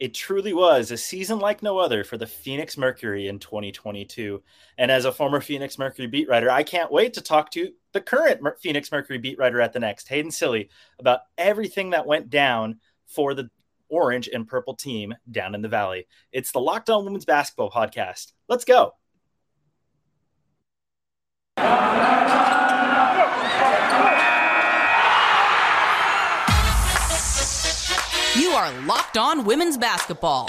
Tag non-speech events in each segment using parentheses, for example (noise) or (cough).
It truly was a season like no other for the Phoenix Mercury in 2022. And as a former Phoenix Mercury beat writer, I can't wait to talk to the current Phoenix Mercury beat writer at the next, Hayden Cilley, about everything that went down for the orange and purple team down in the valley. It's the Locked On Women's Basketball Podcast. Let's go. Are Locked On Women's Basketball.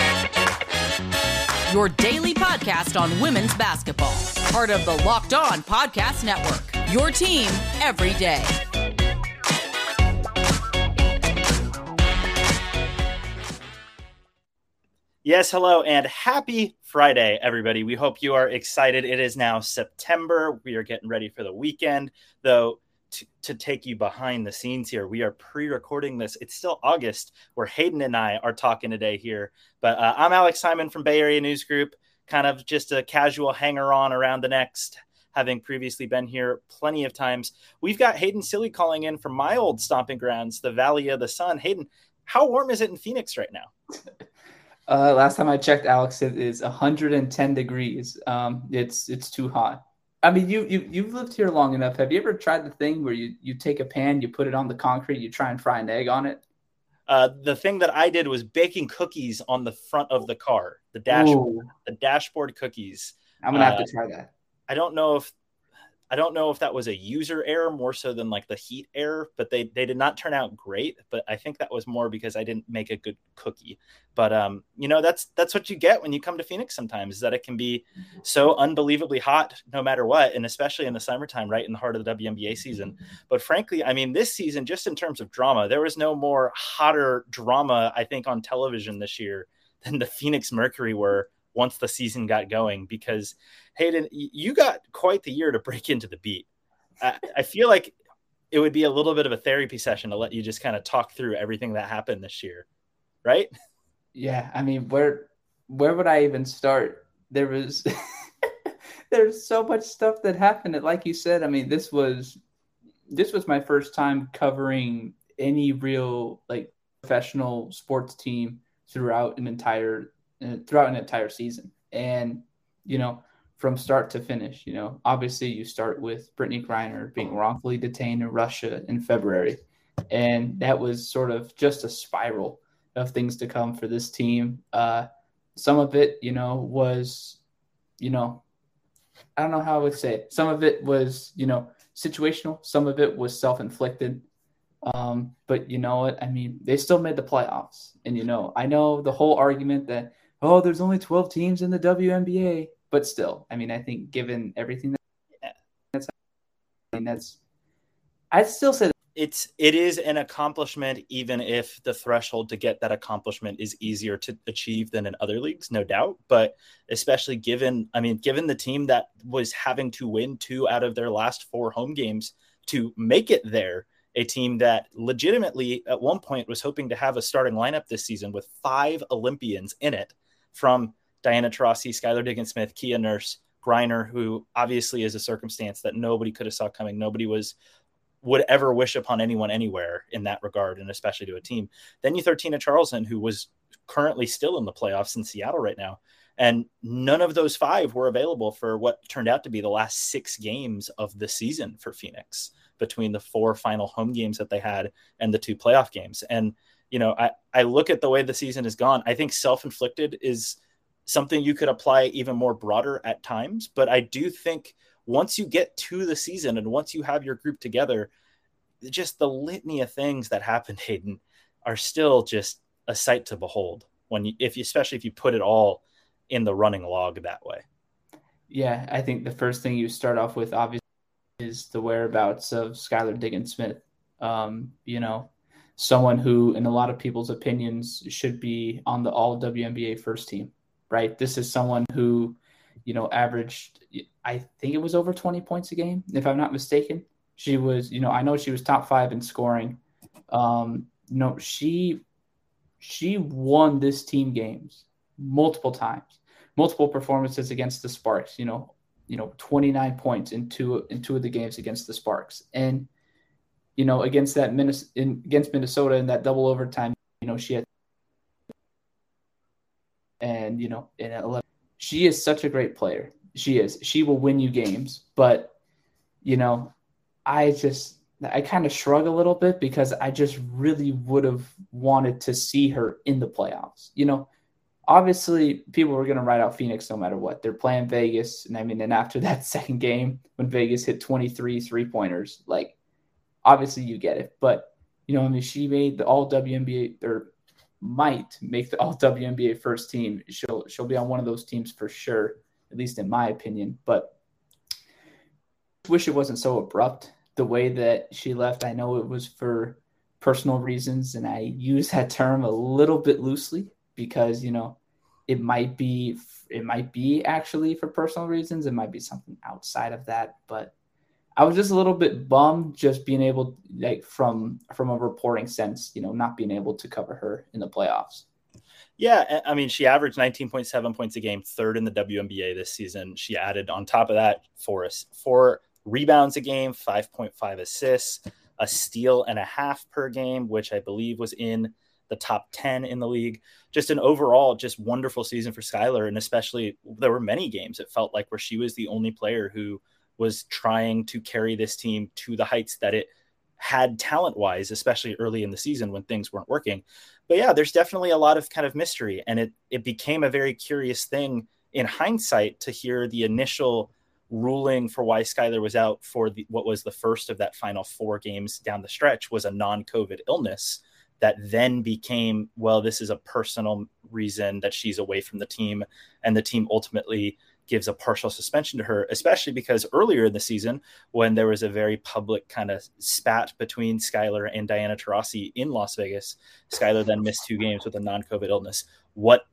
Your daily podcast on women's basketball. Part of the Locked On Podcast Network. Your team every day. Yes, hello, and happy Friday, everybody. We hope you are excited. It is now September. We are getting ready for the weekend, though. To, take you behind the scenes here, we are pre-recording this. It's still August, where Hayden and I are talking today here. But uh, I'm Alex Simon from Bay Area News Group, kind of just a casual hanger-on around the next having previously been here plenty of times. We've got Hayden Cilley calling in from my old stomping grounds, the Valley of the Sun. Hayden, how warm is it in Phoenix right now? Uh, last time I checked, Alex, it is 110 degrees. Um, it's it's too hot. I mean, you you you've lived here long enough. Have you ever tried the thing where you you take a pan, you put it on the concrete, you try and fry an egg on it? Uh, the thing that I did was baking cookies on the front of the car, the dashboard, Ooh. the dashboard cookies. I'm gonna have uh, to try that. I don't know if I don't know if that was a user error more so than like the heat error, but they they did not turn out great. But I think that was more because I didn't make a good cookie. But um, you know, that's that's what you get when you come to Phoenix sometimes, is that it can be so unbelievably hot no matter what, and especially in the summertime, right in the heart of the WNBA season. But frankly, I mean, this season, just in terms of drama, there was no more hotter drama, I think, on television this year than the Phoenix Mercury were once the season got going because Hayden, you got quite the year to break into the beat. I, I feel like it would be a little bit of a therapy session to let you just kind of talk through everything that happened this year, right? Yeah, I mean, where where would I even start? There was (laughs) there's so much stuff that happened. And like you said, I mean, this was this was my first time covering any real like professional sports team throughout an entire throughout an entire season. And, you know, from start to finish, you know, obviously you start with Brittney Griner being wrongfully detained in Russia in February. And that was sort of just a spiral of things to come for this team. Uh, some of it, you know, was, you know, I don't know how I would say it. Some of it was, you know, situational. Some of it was self inflicted. Um, but you know what? I mean, they still made the playoffs. And, you know, I know the whole argument that oh, there's only 12 teams in the WNBA. But still, I mean, I think given everything that, that's, I mean, that's, I'd still say it's it is an accomplishment even if the threshold to get that accomplishment is easier to achieve than in other leagues no doubt but especially given i mean given the team that was having to win two out of their last four home games to make it there a team that legitimately at one point was hoping to have a starting lineup this season with five olympians in it from Diana Taurasi, Skylar Diggins Smith, Kia Nurse, Griner, who obviously is a circumstance that nobody could have saw coming. Nobody was would ever wish upon anyone anywhere in that regard, and especially to a team. Then you throw Tina Charleston, who was currently still in the playoffs in Seattle right now. And none of those five were available for what turned out to be the last six games of the season for Phoenix between the four final home games that they had and the two playoff games. And you know, I, I look at the way the season has gone. I think self inflicted is something you could apply even more broader at times. But I do think once you get to the season and once you have your group together, just the litany of things that happened, (laughs) Hayden, are still just a sight to behold. When you, if you, especially if you put it all in the running log that way. Yeah, I think the first thing you start off with, obviously, is the whereabouts of Skylar Diggins Smith. Um, you know, someone who, in a lot of people's opinions, should be on the all WNBA first team, right? This is someone who, you know, averaged, I think it was over 20 points a game, if I'm not mistaken. She was, you know, I know she was top five in scoring. Um, you know, she she won this team games multiple times, multiple performances against the Sparks. You know, you know, 29 points in two in two of the games against the Sparks, and you know, against that Minnesota, in, against Minnesota in that double overtime, you know, she had and you know in 11 she is such a great player. She is. She will win you games but you know i just i kind of shrug a little bit because i just really would have wanted to see her in the playoffs. You know obviously people were going to write out phoenix no matter what. They're playing vegas and i mean and after (laughs) that second game when vegas hit 23 three pointers like obviously you get it but you know i mean she made the all WNBA or might make the All WNBA first team. She'll she'll be on one of those teams for sure, at least in my opinion. But wish it wasn't so abrupt. The way that she left, I know it was for personal reasons, and I use that term a little bit loosely because you know it might be it might be actually for personal reasons. It might be something outside of that, but I was just a little bit bummed just being able like from from a reporting sense, you know, not being able to cover her in the playoffs. Yeah, I mean, she averaged 19.7 points a game, third in the WNBA this season. She added on top of that four four rebounds a game, 5.5 assists, a steal and a half per game, which I believe was in the top 10 in the league. Just an overall, just wonderful season for Skylar. And especially, there were many games it felt like where she was the only player who was trying to carry this team to the heights that it had talent wise, especially early in the season when things weren't working. But yeah, there's definitely a lot of kind of mystery, and it it became a very curious thing in hindsight to hear the initial ruling for why Skylar was out for the, what was the first of that final four games down the stretch was a non-COVID illness that then became well this is a personal reason that she's away from the team and the team ultimately gives a partial suspension to her, especially because earlier in the season, when there was a very public kind of spat between Skylar and Diana Taurasi in Las Vegas, Skylar then missed two games with a non COVID illness. What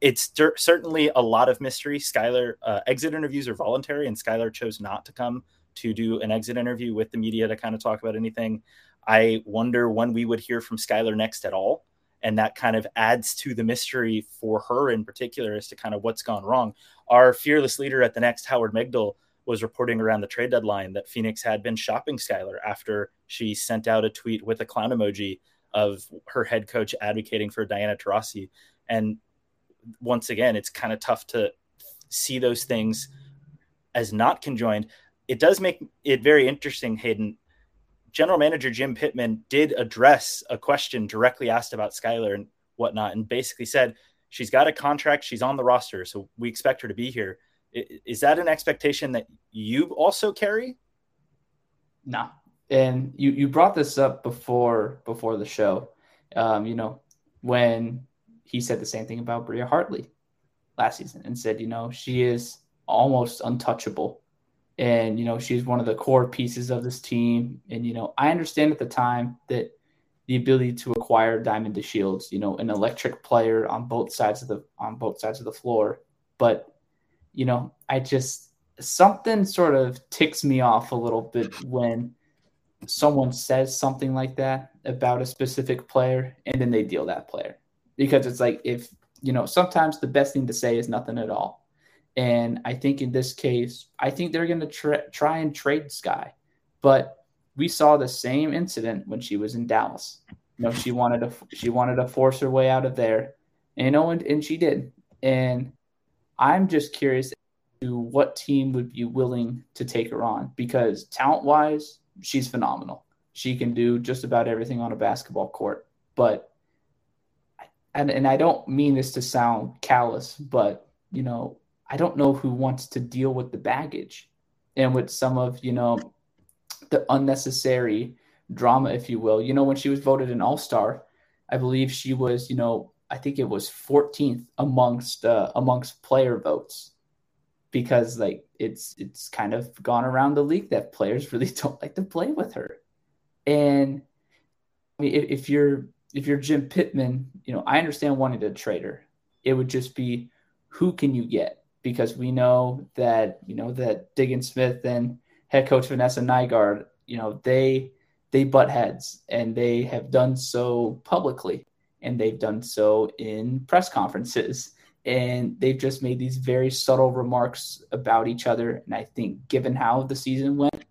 it's certainly a lot of mystery. Skylar uh, exit interviews are voluntary, and Skylar chose not to come to do an exit interview with the media to kind of talk about anything. I wonder when we would hear from Skylar next at all and that kind of adds to the mystery for her in particular as to kind of what's gone wrong. Our fearless leader at the next, Howard Megdal, was reporting around the trade deadline that Phoenix had been shopping Skylar after she sent out a tweet with a clown emoji of her head coach advocating for Diana Taurasi. And once again, it's kind of tough to see those things as not conjoined. It does make it very interesting, Hayden, general manager Jim Pitman did address a question directly asked about Skylar and whatnot, and basically said she's got a contract, she's on the roster, so we expect her to be here. Is that an expectation that you also carry? No, and you you brought this up before before the show. Um, you know when he said the same thing about Bria Hartley last season and said, you know, she is almost untouchable and you know she's one of the core pieces of this team and you know i understand at the time that the ability to acquire Diamond DeShields, you know an electric player on both sides of the on both sides of the floor. But you know i just something sort of ticks me off a little bit when someone says something like that about a specific player and then they deal that player. Because it's like if you know sometimes the best thing to say is nothing at all. And I think in this case, I think they're going to tra- try and trade Sky. But we saw the same incident when she was in Dallas. You know, she wanted to she wanted to force her way out of there, and you know, and, and she did. And I'm just curious to what team would be willing to take her on because talent wise, she's phenomenal. She can do just about everything on a basketball court. But and and I don't mean this to sound callous, but you know, I don't know who wants to deal with the baggage and with some of, you know, the unnecessary drama, if you will. You know, when she was voted an all star, I believe she was, you know, I think it was 14th amongst uh, amongst player votes because like it's it's kind of gone around the league that players (laughs) really don't like to play with her. And I mean, if, you're if you're Jim Pitman, you know, I understand wanting to trade her. It would just be who can you get? because we know that you know that Diggin Smith and head coach Vanessa Nygaard, you know, they they butt heads and they have done so publicly and they've done so in press conferences and they've just made these very subtle remarks about each other and I think given how the season went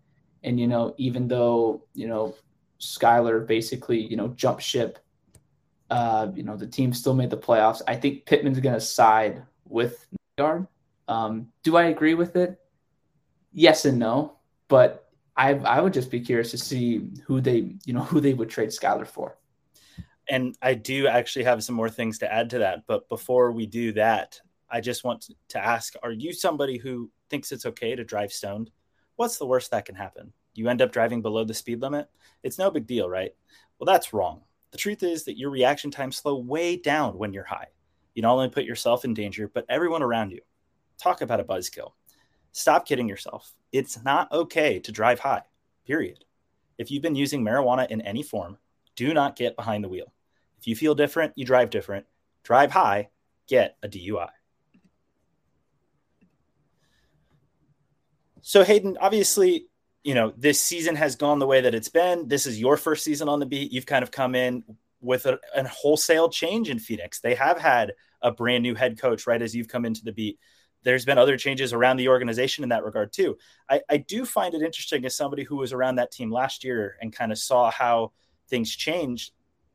and you know even though you know Skylar basically you know jumped ship Uh, you know, the team still made the playoffs. I think Pitman's going to side with Nygaard. Um, do I agree with it? Yes and no, but I I would just be curious to see who they you know who they would trade Skylar for. And I do actually have some more things to add to that, but before we do that, I just want to ask: Are you somebody who thinks it's okay to drive stoned? What's the worst that can happen? You end up driving below the speed limit. It's no big deal, right? Well, that's wrong. The truth is that your reaction times slow way down when you're high. You not only put yourself in danger, but everyone around you. Talk about a buzzkill. Stop kidding yourself. It's not okay to drive high, period. If you've been using marijuana in any form, do not get behind the wheel. If you feel different, you drive different. Drive high, get a DUI. So, Hayden, obviously, you know, this season has gone the way that it's been. This is your first season on the beat. You've kind of come in with a, a wholesale change in Phoenix. They have had a brand new head coach right as you've come into the beat there's been other changes around the organization in that regard too. I, I do find it interesting as somebody who was around that team last year and kind of saw how things changed.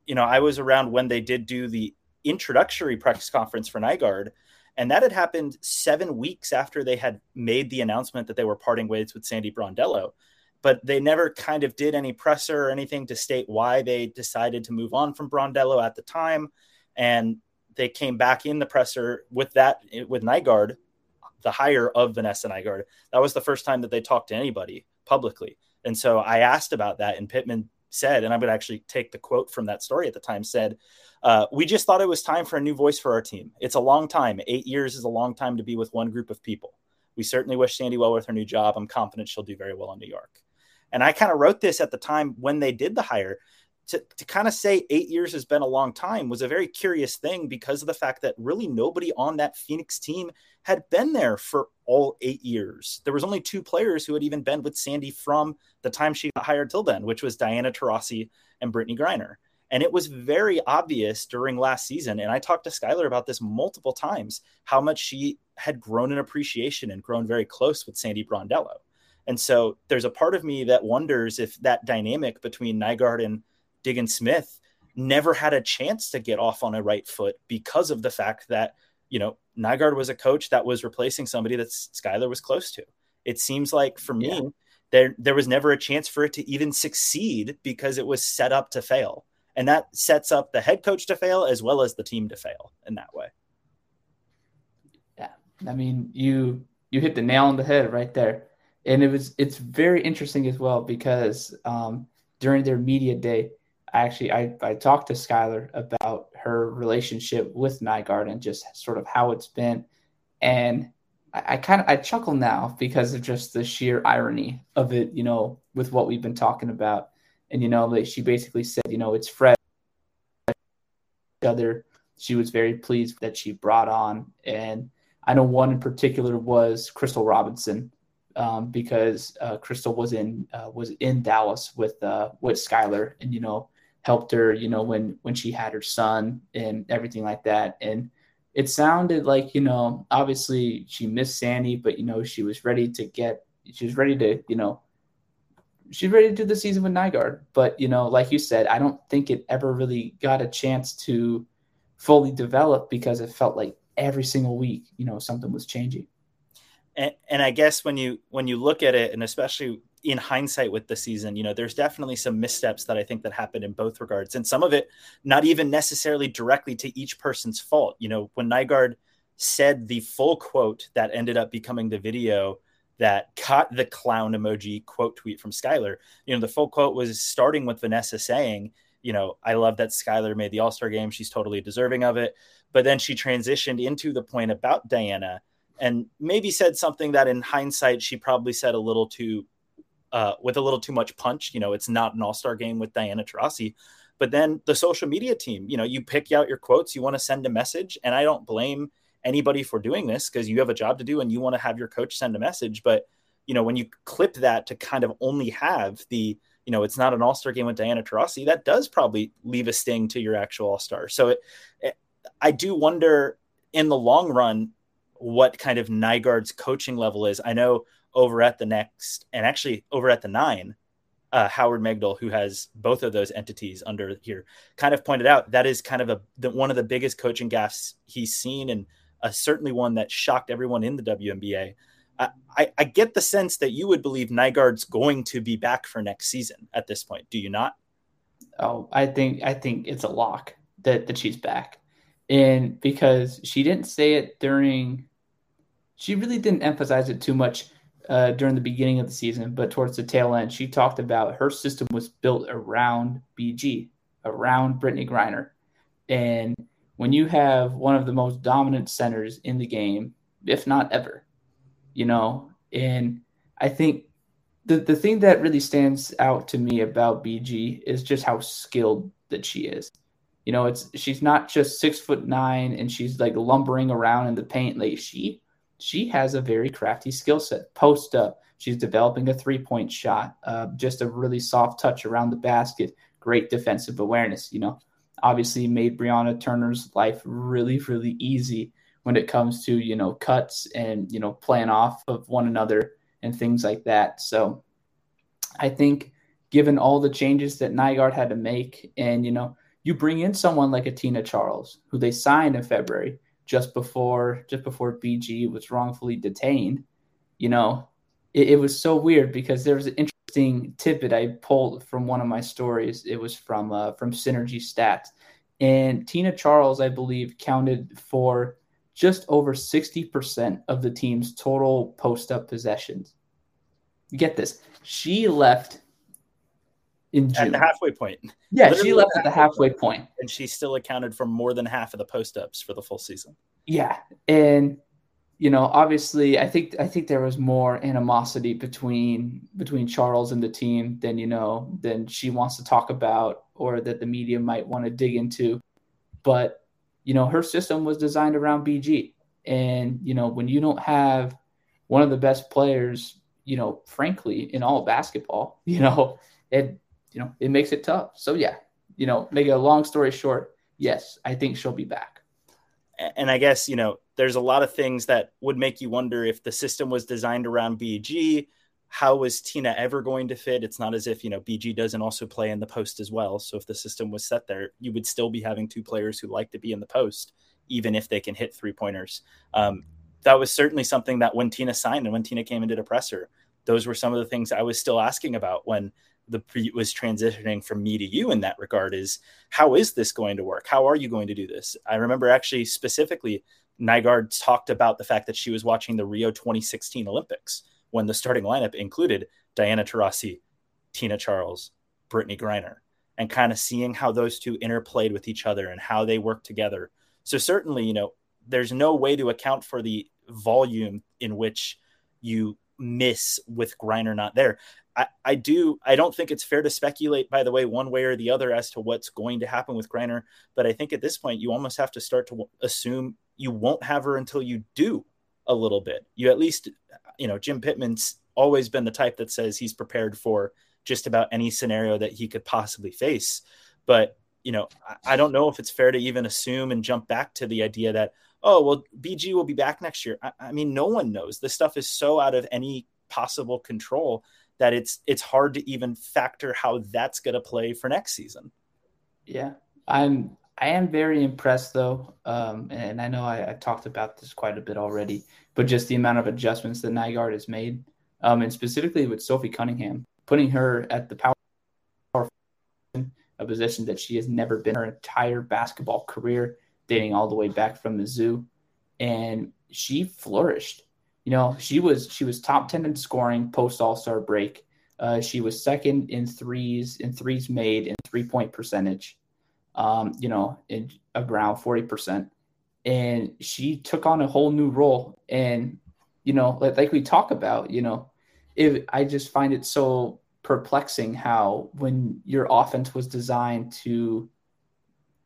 You know, I was around when they did do the introductory press conference for Nygaard, and that had happened seven weeks after they had made the announcement that they were parting ways with Sandy Brondello. But they never kind of did any presser or anything to state why they decided to move on from Brondello at the time. And they came back in the presser with that with Nygaard the hire of Vanessa Nygaard. That was the first time that they talked to anybody publicly. And so I asked about that, and Pitman said, and I'm going to actually take the quote from that story at the time said, uh, We just thought it was time for a new voice for our team. It's a long time. Eight years is a long time to be with one group of people. We certainly wish Sandy well with her new job. I'm confident she'll do very well in New York. And I kind of wrote this at the time when they did the hire to, to kind of say eight years has been a long time was a very curious thing because of the fact that really nobody on that Phoenix team had been there for all eight years. There was only two players who had even been with Sandy from the time she got hired till then, which was Diana Taurasi and Brittney Griner. And it was very obvious during last season, and I talked to Skylar about this multiple times, how much she had grown in appreciation and grown very close with Sandy Brondello. And so there's a part of me that wonders if that dynamic between Nygaard and Diggins Smith never had a chance to get off on a right foot because of the fact that, you know, Nygaard was a coach that was replacing somebody that Skylar was close to. It seems like for me, yeah. there there was never a chance for it to even succeed because it was set up to fail. And that sets up the head coach to fail as well as the team to fail in that way. Yeah. I mean, you you hit the nail on the head right there. And it was it's very interesting as well because um, during their media day, actually I, I talked to Skylar about her relationship with Nygaard and just sort of how it's been. And I, I kind of I chuckle now because of just the sheer irony of it, you know, with what we've been talking about. And you know, like she basically said, you know, it's Fred other she was very pleased that she brought on. And I know one in particular was Crystal Robinson. Um, because uh, Crystal was in uh, was in Dallas with uh, with Skylar, and you know helped her, you know, when when she had her son and everything like that. And it sounded like, you know, obviously she missed Sandy, but you know, she was ready to get she was ready to, you know, she's ready to do the season with Nygaard. But, you know, like you said, I don't think it ever really got a chance to fully develop because it felt like every single week, you know, something was changing. And, and I guess when you when you look at it, and especially in hindsight with the season, you know, there's definitely some missteps that I think that happened in both regards, and some of it not even necessarily directly to each person's fault. You know, when Nygaard said the full quote that ended up becoming the video that caught the clown emoji quote tweet from Skylar, you know, the full quote was starting with Vanessa saying, you know, I love that Skylar made the All Star game. She's totally deserving of it. But then she transitioned into the point about Diana and maybe said something that in hindsight she probably said a little too uh, with a little too much punch. You know, it's not an all star game with Diana Taurasi. But then the social media team, you know, you pick out your quotes, you want to send a message. And I don't blame anybody for doing this because you have a job to do and you want to have your coach send a message. But, you know, when you clip that to kind of only have the, you know, it's not an all star game with Diana Taurasi, that does probably leave a sting to your actual all star. So it, it, I do wonder in the long run what kind of Nygaard's coaching level is. I know over at the next and actually over at the nine, uh, Howard Megdal, who has both of those entities under here, kind of pointed out that is kind of a the, one of the biggest coaching gaffes he's seen, and uh, certainly one that shocked everyone in the WNBA. I, I get the sense that you would believe Nygaard's going to be back for next season at this point. Do you not? Oh, I think I think it's a lock that that she's back, and because she didn't say it during, she really didn't emphasize it too much uh, during the beginning of the season, but towards the tail end, she talked about her system was built around BG, around Brittney Griner, and when you have one of the most dominant centers in the game, if not ever, you know, and I think the the thing that really stands out to me about BG is just how skilled that she is. You know, it's she's not just six foot nine and she's like lumbering around in the paint. Like she she has a very crafty skill set. Post up, she's developing a three point shot, uh, just a really soft touch around the basket, great defensive awareness. You know, obviously made Brianna Turner's life really really easy when it comes to you know cuts and you know playing off of one another and things like that. So I think given all the changes that Nygaard had to make, and you know, you bring in someone like a Tina Charles, who they signed in February, just before just before BG was wrongfully detained. You know, it, it was so weird because there was an interesting tidbit I pulled from one of my stories. It was from uh, from Synergy Stats, and Tina Charles, I believe, counted for just over 60% of the team's total post up possessions. Get this. She left in June. At the halfway point. Yeah, Literally she left at the halfway point. And she still accounted for more than half of the post ups for the full season. Yeah. And you know, obviously I think I think there was more animosity between between Charles and the team than, you know, than she wants to talk about or that the media might want to dig into. But you know, her system was designed around BG. And, you know, when you don't have one of the best players, you know, frankly, in all basketball, (laughs) you know, it, you know, it makes it tough. So, yeah, you know, make a long story short, yes, I think she'll be back. And I guess, you know, there's a lot of things that would make you wonder if the system was designed around BG how was Tina ever going to fit? It's not as if, you know, BG doesn't also play in the post as well. So if the system was set there, you would still be having two players who like to be in the post, even if they can hit three pointers. Um, that was certainly something that when Tina signed and when Tina came into a presser, those were some of the things I was still asking about when the was transitioning from me to you in that regard is how is this going to work? How are you going to do this? I remember actually specifically Nygaard talked about the fact that she was watching the Rio 2016 Olympics when the starting lineup included Diana Taurasi, Tina Charles, Brittney Griner, and kind of seeing how those two interplayed with each other and how they work together. So certainly, you know, there's no way to account for the volume in which you miss with Griner not there. I, I do I don't think it's fair to speculate by the way one way or the other as to what's going to happen with Griner, but I think at this point you almost have to start to assume you won't have her until you do a little bit. You at least you know, Jim Pitman's always been the type that says he's prepared for just about any scenario that he could possibly face. But, you know, I, don't know if it's fair to even assume and jump back to the idea that, oh, well, BG will be back next year. I, I mean, no one knows. This stuff is so out of any possible control that it's it's hard to even factor how that's going to play for next season. Yeah, I'm I am very impressed though, um, and I know I, I, talked about this quite a bit already, but just the amount of adjustments that Nygaard has made, um, and specifically with Sophie Cunningham, putting her at the power, a position that she has never been her entire basketball career, dating all the way back from Mizzou, and she flourished. You know, she was she was top ten in scoring post All Star break. Uh, she was second in threes in threes made and three point percentage um, you know, in around 40%. And she took on a whole new role. And, you know, like, like we talk about, you know, if I just find it so perplexing how when your offense was designed to,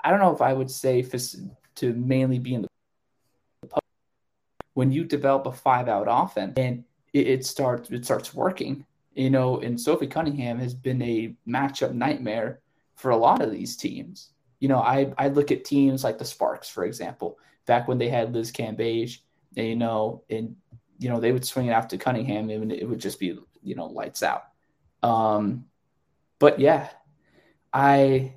I don't know if I would say to mainly be in the when you develop a five out offense and it, it starts it starts working you know and sophie cunningham has been a matchup nightmare for a lot of these teams you know, I I look at teams like the Sparks, for example, back when they had Liz Cambage, and, you know, and you know they would swing it out to Cunningham, and it would just be you know lights out. Um, but yeah, I,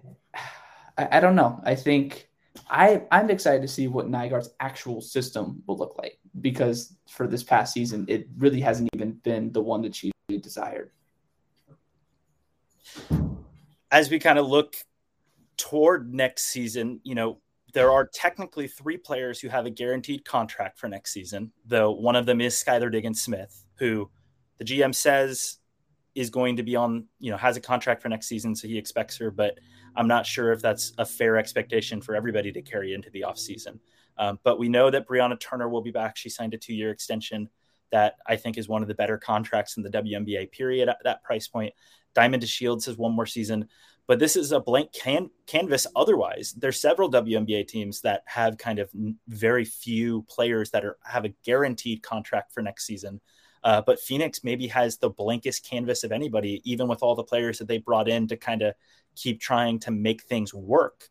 I, I don't know. I think I I'm excited to see what Nygaard's actual system will look like because for this past season, it really hasn't even been the one that she desired. As we kind of look toward next season, you know, there are technically three players who have a guaranteed contract for next season, though one of them is Skylar Diggins Smith, who the GM says is going to be on, you know, has a contract for next season, so he expects her, but I'm not sure if that's a fair expectation for everybody to carry into the offseason. Um, but we know that Brianna Turner will be back. She signed a two year extension that I think is one of the better contracts in the WNBA period at that price point. Diamond DeShields has one more season, but this is a blank can- canvas otherwise. There's several WNBA teams that have kind of very few players that are have a guaranteed contract for next season. Uh, but Phoenix maybe has the blankest canvas of anybody, even with all the players that they brought in to kind of keep trying to make things work.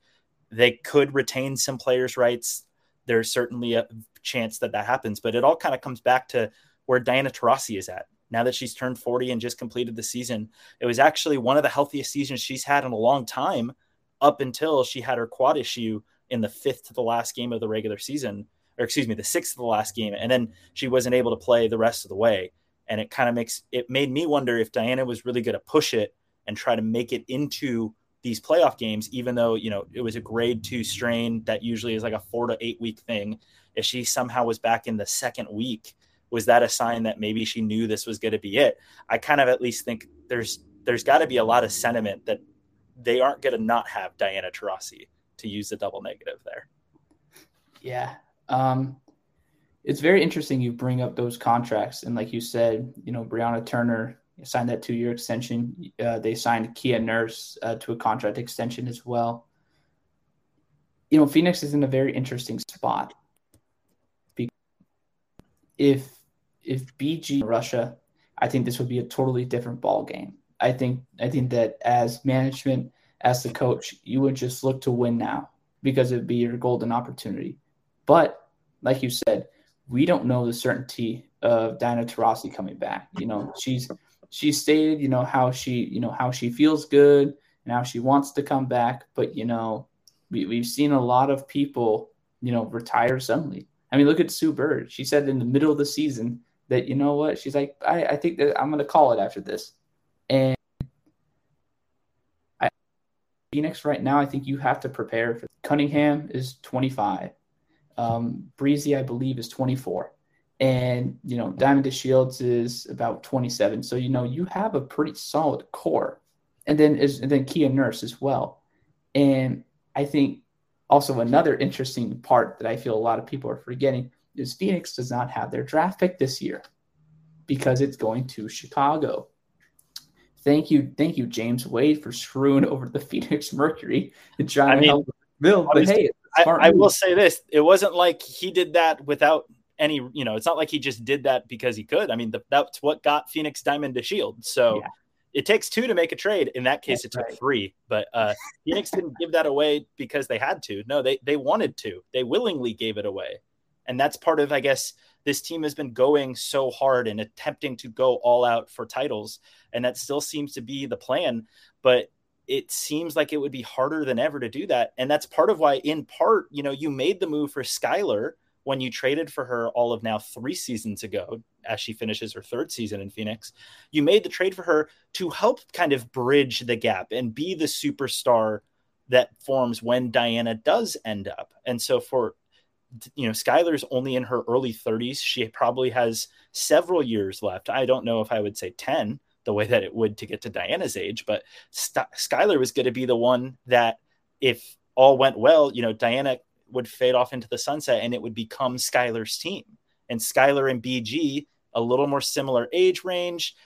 They could retain some players' rights. There's certainly a chance that that happens, but it all kind of comes back to where Diana Taurasi is at now that she's turned 40 and just completed the season. It was actually one of the healthiest seasons she's had in a long time up until she had her quad issue in the fifth to the last game of the regular season, or excuse me, the sixth of the last game. And then she wasn't able to play the rest of the way. And it kind of makes it made me wonder if Diana was really going to push it and try to make it into these playoff games, even though, you know, it was a grade two strain that usually is like a four to eight week thing. If she somehow was back in the second week was that a sign that maybe she knew this was going to be it? I kind of at least think there's there's got to be a lot of sentiment that they aren't going to not have Diana Taurasi to use the double negative there. Yeah. Um, it's very interesting you bring up those contracts. And like you said, you know, Brianna Turner signed that two year extension. Uh, they signed Kia Nurse uh, to a contract extension as well. You know, Phoenix is in a very interesting spot. If if BG Russia, I think this would be a totally different ball game. I think I think that as management, as the coach, you would just look to win now because it'd be your golden opportunity. But like you said, we don't know the certainty of Diana Taurasi coming back. You know, she's she stated, you know, how she, you know, how she feels good and how she wants to come back. But you know, we, we've seen a lot of people, you know, retire suddenly. I mean, look at Sue Bird. She said in the middle of the season that you know what she's like I, I think that i'm to call it after this and I, phoenix right now i think you have to prepare for cunningham is 25 um, breezy i believe is 24 and you know Diamond DeShields is about 27 so you know you have a pretty solid core and then is and then kia nurse as well and i think also another interesting part that i feel a lot of people are forgetting is Phoenix does not have their draft pick this year because it's going to Chicago. Thank you, thank you, James Wade, for screwing over the (laughs) Phoenix Mercury and trying I mean, to help Bill. But hey, I, I will say this: it wasn't like he did that without any. You know, it's not like he just did that because he could. I mean, the, that's what got Phoenix Diamond DeShield. So. Yeah. It takes two to make a trade. In that case, that's it took right. three. But uh, (laughs) Phoenix didn't give that away because they had to. No, they they wanted to. They willingly gave it away. And that's part of, I guess, this team has been going so hard and attempting to go all out for titles. And that still seems to be the plan. But it seems like it would be harder than ever to do that. And that's part of why, in part, you know, you made the move for Skylar when you traded for her all of now three seasons ago, as she finishes her third season in Phoenix. You made the trade for her to help kind of bridge the gap and be the superstar that forms when Diana does end up. And so for you know, Skylar's only in her early 30s. She probably has several years left. I don't know if I would say 10 the way that it would to get to Diana's age, but St- Skylar was going to be the one that, if all went well, you know, Diana would fade off into the sunset and it would become Skylar's team. And Skylar and BG, a little more similar age range,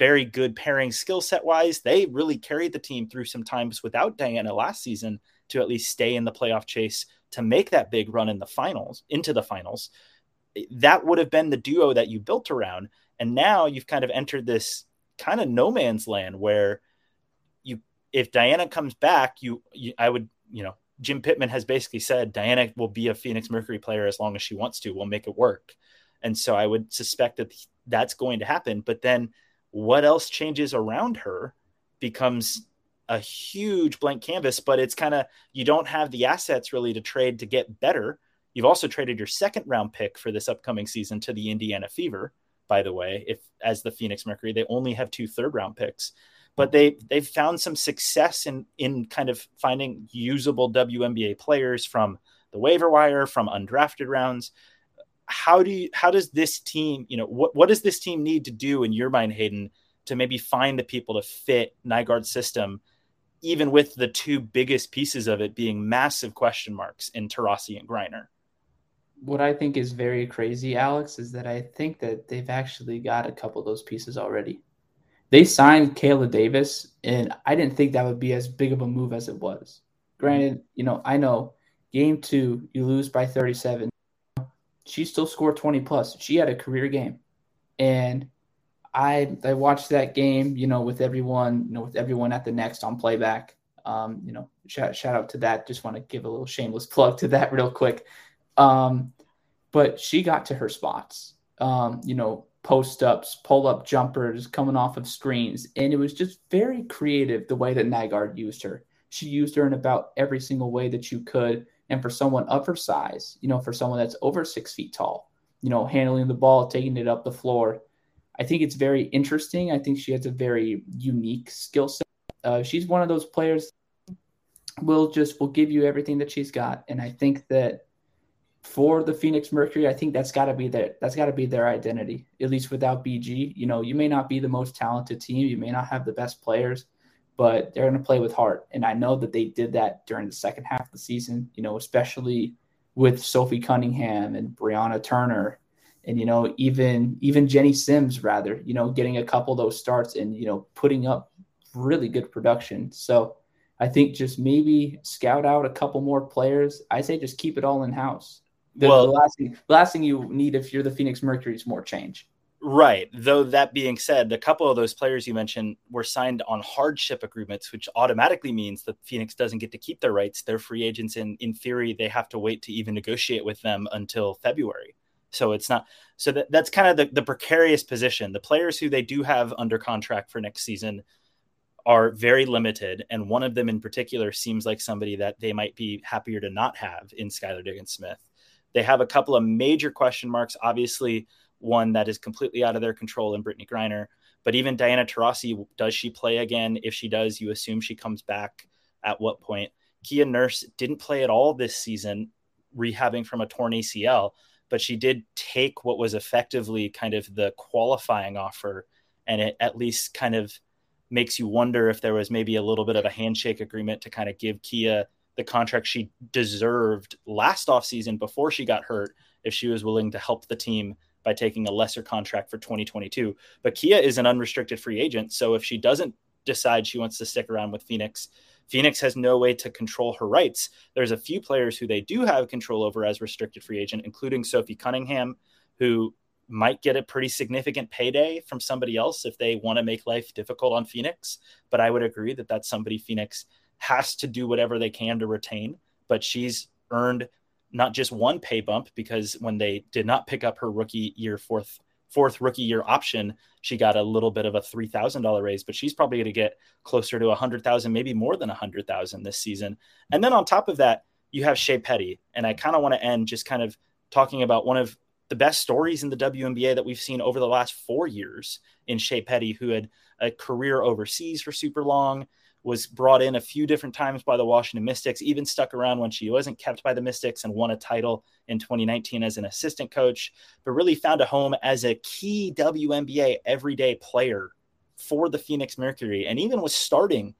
very good pairing skill set wise. They really carried the team through some times without Diana last season to at least stay in the playoff chase to make that big run in the finals, into the finals, that would have been the duo that you built around. And now you've kind of entered this kind of no man's land where you, if Diana comes back, you, you I would, you know, Jim Pitman has basically said Diana will be a Phoenix Mercury player as long as she wants to. We'll make it work. And so I would suspect that that's going to happen. But then what else changes around her becomes a huge blank canvas, but it's kind of you don't have the assets really to trade to get better. You've also traded your second round pick for this upcoming season to the Indiana Fever, by the way, if as the Phoenix Mercury, they only have two third round picks. But they they've found some success in in kind of finding usable WNBA players from the waiver wire, from undrafted rounds. How do you how does this team, you know, what what does this team need to do in your mind, Hayden, to maybe find the people to fit Nygaard's system even with the two biggest pieces of it being massive question marks in Taurasi and Griner. What I think is very crazy, Alex, is that I think that they've actually got a couple of those pieces already. They signed Kaela Davis, and I didn't think that would be as big of a move as it was. Granted, you know, I know game two, you lose by 37. She still scored 20 plus. She had a career game. And I I watched that game, you know, with everyone, you know, with everyone at the next on playback. Um, you know, shout shout out to that. Just want to give a little shameless (laughs) plug to that real quick. Um, but she got to her spots. Um, you know, post ups, pull up jumpers, coming off of screens, and it was just very creative the way that Nygaard used her. She used her in about every single way that you could. And for someone of her size, you know, for someone that's over six feet tall, you know, handling the ball, taking it up the floor, I think it's very interesting. I think she has a very unique skill set. Uh, she's one of those players will just will give you everything that she's got, and I think that for the Phoenix Mercury, I think that's got to be their that's got to be their identity. At least without BG, you know, you may not be the most talented team, you may not have the best players, but they're going to play with heart. And I know that they did that during the second half of the season. You know, especially with Sophie Cunningham and Brianna Turner and you know even even Jennie Simms rather you know getting a couple of those starts and you know putting up really good production. So I think just maybe scout out a couple more players. I say just keep it all in house. The, well, the last thing, the last thing you need if you're the Phoenix Mercury is more change. Right. Though that being said, a couple of those players you mentioned were signed on hardship agreements, which automatically means that Phoenix doesn't get to keep their rights. They're free agents, and in theory, they have to wait to even negotiate with them until February. So it's not so that that's kind of the, the precarious position. The players who they do have under contract for next season are very limited, and one of them in particular seems like somebody that they might be happier to not have in Skylar Diggins Smith. They have a couple of major question marks. Obviously, one that is completely out of their control in Brittney Griner. But even Diana Taurasi, does she play again? If she does, you assume she comes back at what point? Kia Nurse didn't play at all this season, rehabbing from a torn ACL but she did take what was effectively kind of the qualifying offer and it at least kind of makes you wonder if there was maybe a little bit of a handshake agreement to kind of give Kia the contract she deserved last offseason before she got hurt if she was willing to help the team by taking a lesser contract for 2022. But Kia is an unrestricted free agent, so if she doesn't decide she wants to stick around with Phoenix, Phoenix has no way to control her rights. There's a few players who they do have control over as restricted free agent, including Sophie Cunningham, who might get a pretty significant payday from somebody else if they want to make life difficult on Phoenix. But I would agree that that's somebody Phoenix has to do whatever they can to retain. But she's earned not just one pay bump because when they did not pick up her rookie year fourth fourth rookie year option, she got a little bit of a three thousand dollar raise, but she's probably going to get closer to a hundred thousand, maybe more than a hundred thousand this season. And then on top of that, you have Shey Peddy, and I kind of want to end just kind of talking about one of the best stories in the WNBA that we've seen over the last four years in Shey Peddy, who had a career overseas for super long, was brought in a few different times by the Washington Mystics, even stuck around when she wasn't kept by the Mystics and won a title in 2019 as an assistant coach, but really found a home as a key WNBA everyday player for the Phoenix Mercury and even was starting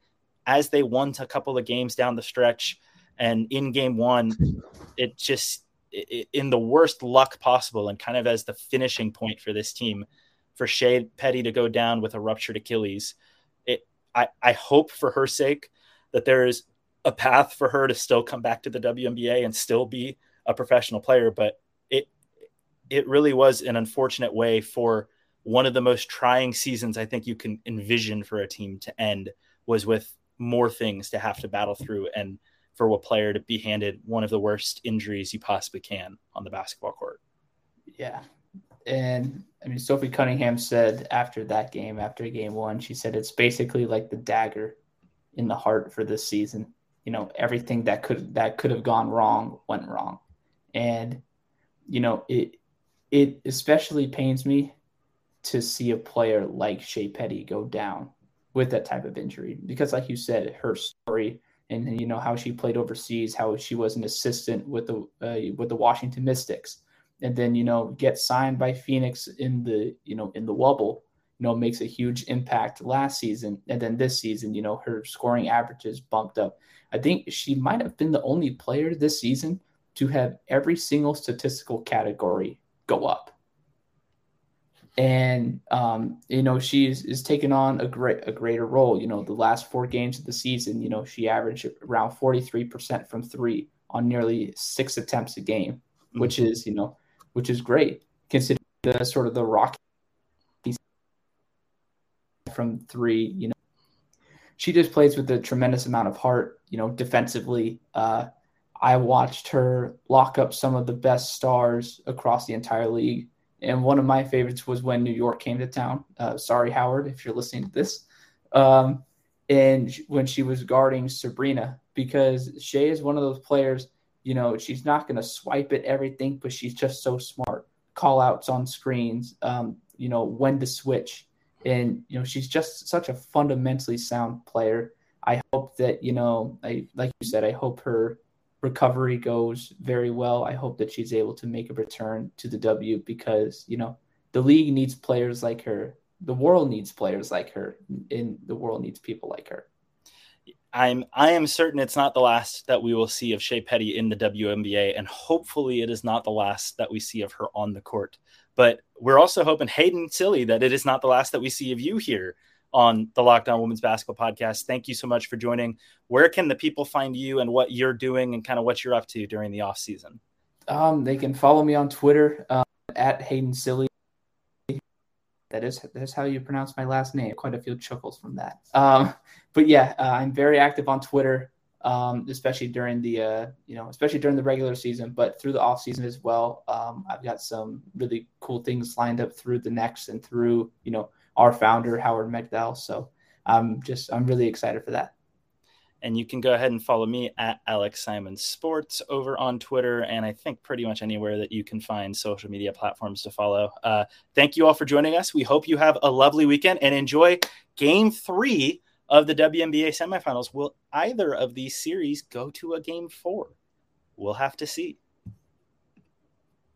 as they won a couple of games down the stretch. And in game one, it just it, in the worst luck possible and kind of as the finishing point for this team for Shey Peddy to go down with a ruptured Achilles I, I hope for her sake that there is a path for her to still come back to the WNBA and still be a professional player. But it it really was an unfortunate way for one of the most trying seasons I think you can envision for a team to end was with more things to have to battle through and for a player to be handed one of the worst injuries you possibly can on the basketball court. Yeah. And I mean, Sophie Cunningham said after that game, after game one, she said it's basically like the dagger in the heart for this season. You know, everything that could that could have gone wrong went wrong, and you know it it especially pains me to see a player like Shey Peddy go down with that type of injury. Because, like you said, her story and you know how she played overseas, how she was an assistant with the uh, with the Washington Mystics and then you know get signed by Phoenix in the you know in the wobble, you know makes a huge impact last season, and then this season, you know her scoring averages bumped up. I think she might have been the only player this season to have every single statistical category go up. And um, you know she is, is taking on a great a greater role. You know the last four games of the season, you know she averaged around forty three percent from three on nearly six attempts a game, mm-hmm. which is you know which is great considering the sort of the rocky from three. You know, she just plays with a tremendous amount of heart. You know, defensively. Uh, I watched her lock up some of the best stars across the entire league. And one of my favorites was when New York came to town. Uh, sorry, Howard, if you're listening to this. Um, and when she was guarding Sabrina, because Shey is one of those players – you know, she's not going to swipe at everything, but she's just so smart. Call outs on screens, um, you know, when to switch. And, you know, she's just such a fundamentally sound player. I hope that, you know, I, like you said, I hope her recovery goes very well. I hope that she's able to make a return to the W because, you know, the league needs players like her. The world needs players like her, and the world needs people like her. I'm I am certain it's not the last that we will see of Shey Peddy in the WNBA, and hopefully it is not the last that we see of her on the court. But we're also hoping Hayden Cilley that it is not the last that we see of you here on the Lockdown Women's Basketball Podcast. Thank you so much for joining. Where can the people find you and what you're doing and kind of what you're up to during the off season? Um, they can follow me on Twitter um, at Hayden Cilley. That is that's how you pronounce my last name. Quite a few chuckles from that. Um, (laughs) but yeah, uh, I'm very active on Twitter, um, especially during the uh, you know especially during the regular season, but through the off season as well. Um, I've got some really cool things lined up through the next and through you know our founder Howard Megdal. So I'm just I'm really excited for that. And you can go ahead and follow me at Alex Simon Sports over on Twitter, and I think pretty much anywhere that you can find social media platforms to follow. Uh, thank you all for joining us. We hope you have a lovely weekend and enjoy Game Three of the WNBA semifinals. Will either of these series go to a Game Four? We'll have to see.